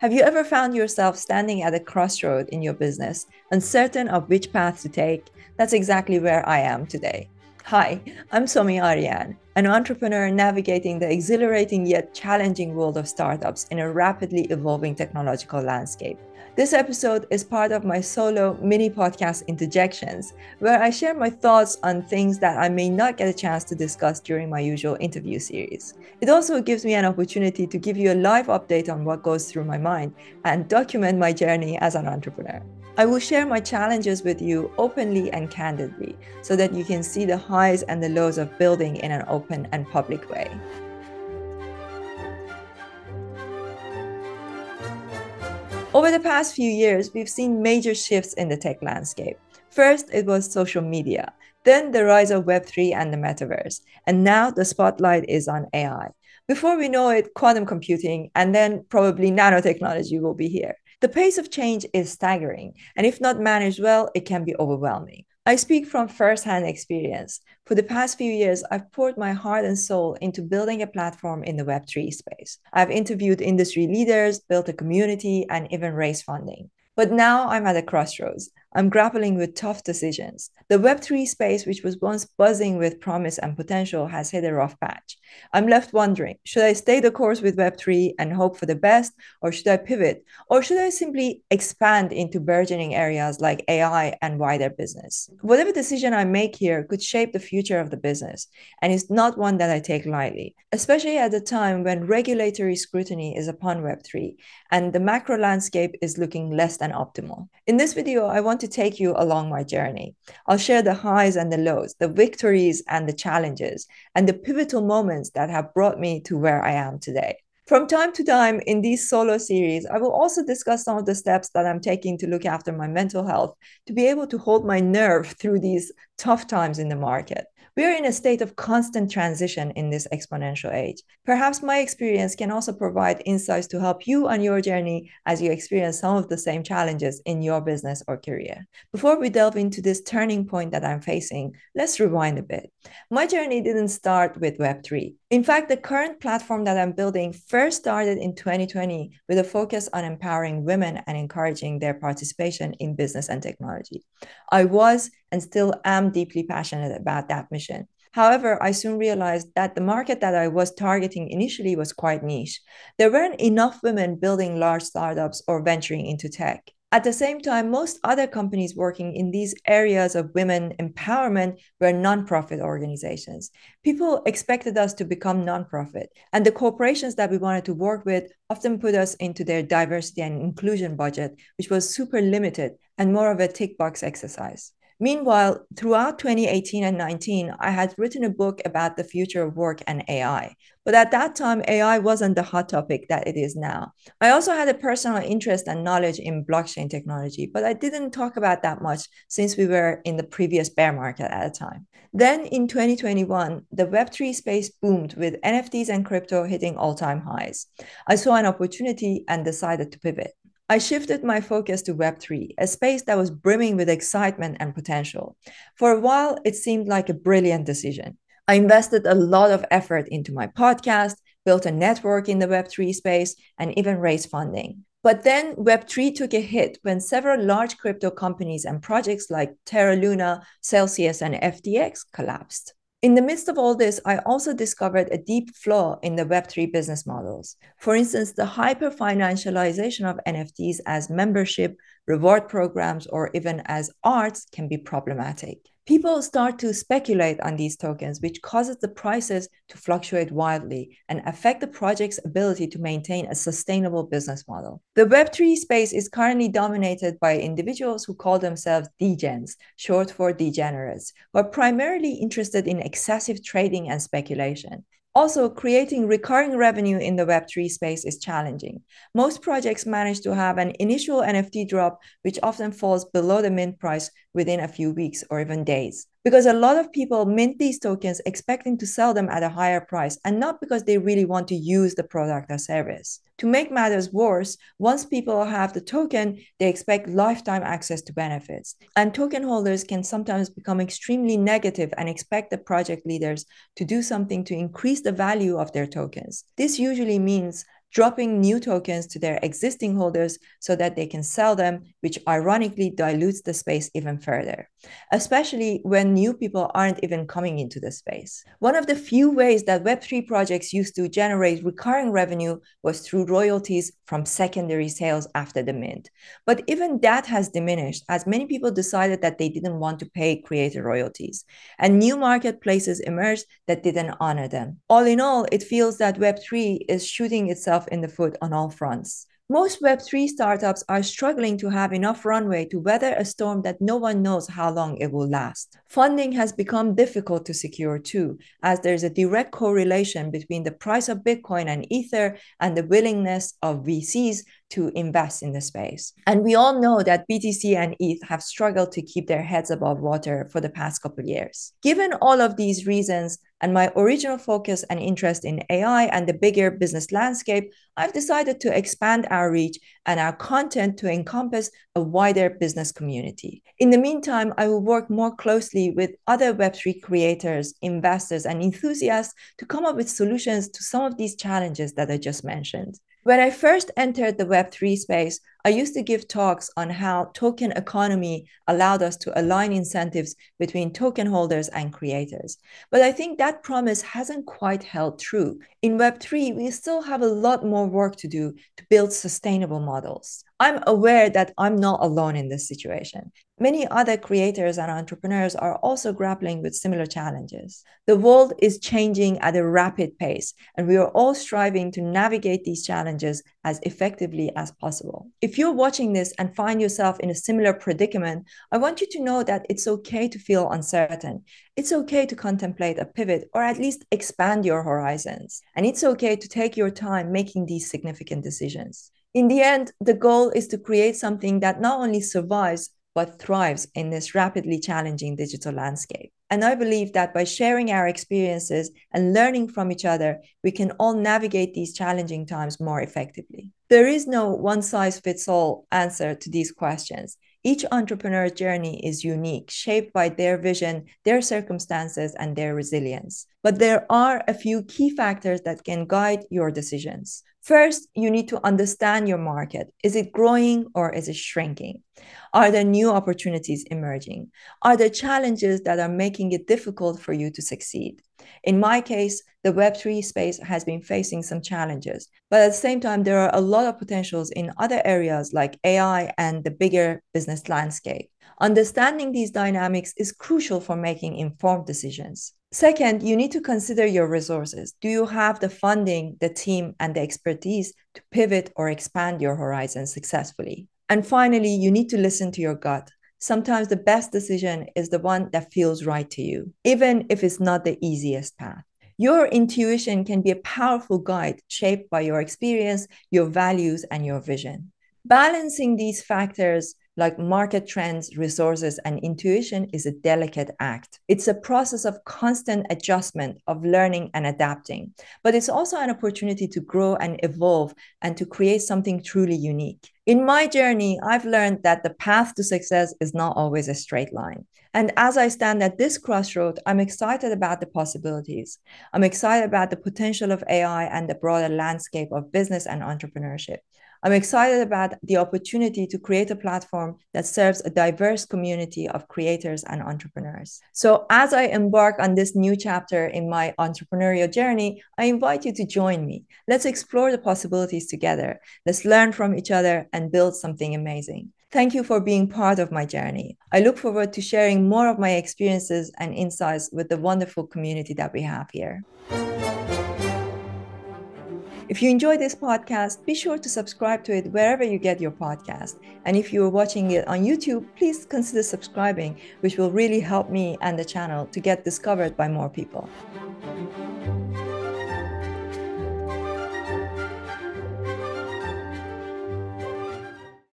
Have you ever found yourself standing at a crossroad in your business, uncertain of which path to take? That's exactly where I am today. Hi, I'm Somi Arian, an entrepreneur navigating the exhilarating yet challenging world of startups in a rapidly evolving technological landscape. This episode is part of my solo mini podcast interjections, where I share my thoughts on things that I may not get a chance to discuss during my usual interview series. It also gives me an opportunity to give you a live update on what goes through my mind and document my journey as an entrepreneur. I will share my challenges with you openly and candidly so that you can see the highs and the lows of building in an open and public way. Over the past few years, we've seen major shifts in the tech landscape. First, it was social media, then the rise of Web3 and the metaverse, and now the spotlight is on AI. Before we know it, quantum computing and then probably nanotechnology will be here. The pace of change is staggering, and if not managed well, it can be overwhelming. I speak from firsthand experience. For the past few years, I've poured my heart and soul into building a platform in the Web3 space. I've interviewed industry leaders, built a community, and even raised funding. But now I'm at a crossroads. I'm grappling with tough decisions. The Web3 space, which was once buzzing with promise and potential, has hit a rough patch. I'm left wondering should I stay the course with Web3 and hope for the best, or should I pivot? Or should I simply expand into burgeoning areas like AI and wider business? Whatever decision I make here could shape the future of the business, and it's not one that I take lightly, especially at a time when regulatory scrutiny is upon Web3 and the macro landscape is looking less than optimal. In this video, I want to to take you along my journey. I'll share the highs and the lows, the victories and the challenges, and the pivotal moments that have brought me to where I am today. From time to time in these solo series, I will also discuss some of the steps that I'm taking to look after my mental health to be able to hold my nerve through these tough times in the market. We are in a state of constant transition in this exponential age. Perhaps my experience can also provide insights to help you on your journey as you experience some of the same challenges in your business or career. Before we delve into this turning point that I'm facing, let's rewind a bit. My journey didn't start with Web3. In fact, the current platform that I'm building first started in 2020 with a focus on empowering women and encouraging their participation in business and technology. I was and still am deeply passionate about that mission. However, I soon realized that the market that I was targeting initially was quite niche. There weren't enough women building large startups or venturing into tech. At the same time, most other companies working in these areas of women empowerment were nonprofit organizations. People expected us to become nonprofit, and the corporations that we wanted to work with often put us into their diversity and inclusion budget, which was super limited and more of a tick box exercise. Meanwhile, throughout 2018 and 19, I had written a book about the future of work and AI. But at that time, AI wasn't the hot topic that it is now. I also had a personal interest and knowledge in blockchain technology, but I didn't talk about that much since we were in the previous bear market at the time. Then in 2021, the Web3 space boomed with NFTs and crypto hitting all time highs. I saw an opportunity and decided to pivot. I shifted my focus to Web3, a space that was brimming with excitement and potential. For a while, it seemed like a brilliant decision. I invested a lot of effort into my podcast, built a network in the Web3 space, and even raised funding. But then Web3 took a hit when several large crypto companies and projects like Terra Luna, Celsius, and FTX collapsed. In the midst of all this, I also discovered a deep flaw in the Web3 business models. For instance, the hyper financialization of NFTs as membership, reward programs, or even as arts can be problematic people start to speculate on these tokens, which causes the prices to fluctuate wildly and affect the project's ability to maintain a sustainable business model. The Web3 space is currently dominated by individuals who call themselves degens, short for degenerates, who are primarily interested in excessive trading and speculation. Also, creating recurring revenue in the Web3 space is challenging. Most projects manage to have an initial NFT drop, which often falls below the mint price within a few weeks or even days because a lot of people mint these tokens expecting to sell them at a higher price and not because they really want to use the product or service. To make matters worse, once people have the token, they expect lifetime access to benefits. And token holders can sometimes become extremely negative and expect the project leaders to do something to increase the value of their tokens. This usually means dropping new tokens to their existing holders so that they can sell them, which ironically dilutes the space even further, especially when new people aren't even coming into the space. One of the few ways that Web3 projects used to generate recurring revenue was through royalties from secondary sales after the mint. But even that has diminished as many people decided that they didn't want to pay creator royalties, and new marketplaces emerged that didn't honor them. All in all, it feels that Web3 is shooting itself in the foot on all fronts. Most Web3 startups are struggling to have enough runway to weather a storm that no one knows how long it will last. Funding has become difficult to secure too, as there's a direct correlation between the price of Bitcoin and Ether and the willingness of VCs to invest in the space. And we all know that BTC and ETH have struggled to keep their heads above water for the past couple years. Given all of these reasons, and my original focus and interest in AI and the bigger business landscape, I've decided to expand our reach and our content to encompass a wider business community. In the meantime, I will work more closely with other Web3 creators, investors, and enthusiasts to come up with solutions to some of these challenges that I just mentioned. When I first entered the Web3 space, I used to give talks on how token economy allowed us to align incentives between token holders and creators. But I think that promise hasn't quite held true. In Web3, we still have a lot more work to do to build sustainable models. I'm aware that I'm not alone in this situation. Many other creators and entrepreneurs are also grappling with similar challenges. The world is changing at a rapid pace, and we are all striving to navigate these challenges as effectively as possible. If you're watching this and find yourself in a similar predicament, I want you to know that it's okay to feel uncertain. It's okay to contemplate a pivot or at least expand your horizons. And it's okay to take your time making these significant decisions. In the end, the goal is to create something that not only survives, but thrives in this rapidly challenging digital landscape. And I believe that by sharing our experiences and learning from each other, we can all navigate these challenging times more effectively. There is no one size fits all answer to these questions. Each entrepreneur's journey is unique, shaped by their vision, their circumstances, and their resilience. But there are a few key factors that can guide your decisions. First, you need to understand your market. Is it growing or is it shrinking? Are there new opportunities emerging? Are there challenges that are making it difficult for you to succeed? In my case, the Web3 space has been facing some challenges, but at the same time, there are a lot of potentials in other areas like AI and the bigger business landscape. Understanding these dynamics is crucial for making informed decisions. Second, you need to consider your resources. Do you have the funding, the team, and the expertise to pivot or expand your horizon successfully? And finally, you need to listen to your gut. Sometimes the best decision is the one that feels right to you, even if it's not the easiest path. Your intuition can be a powerful guide shaped by your experience, your values, and your vision. Balancing these factors like market trends, resources, and intuition is a delicate act. It's a process of constant adjustment, of learning and adapting, but it's also an opportunity to grow and evolve and to create something truly unique. In my journey, I've learned that the path to success is not always a straight line. And as I stand at this crossroad, I'm excited about the possibilities. I'm excited about the potential of AI and the broader landscape of business and entrepreneurship. I'm excited about the opportunity to create a platform that serves a diverse community of creators and entrepreneurs. So, as I embark on this new chapter in my entrepreneurial journey, I invite you to join me. Let's explore the possibilities together. Let's learn from each other and build something amazing. Thank you for being part of my journey. I look forward to sharing more of my experiences and insights with the wonderful community that we have here. If you enjoy this podcast, be sure to subscribe to it wherever you get your podcast. And if you are watching it on YouTube, please consider subscribing, which will really help me and the channel to get discovered by more people.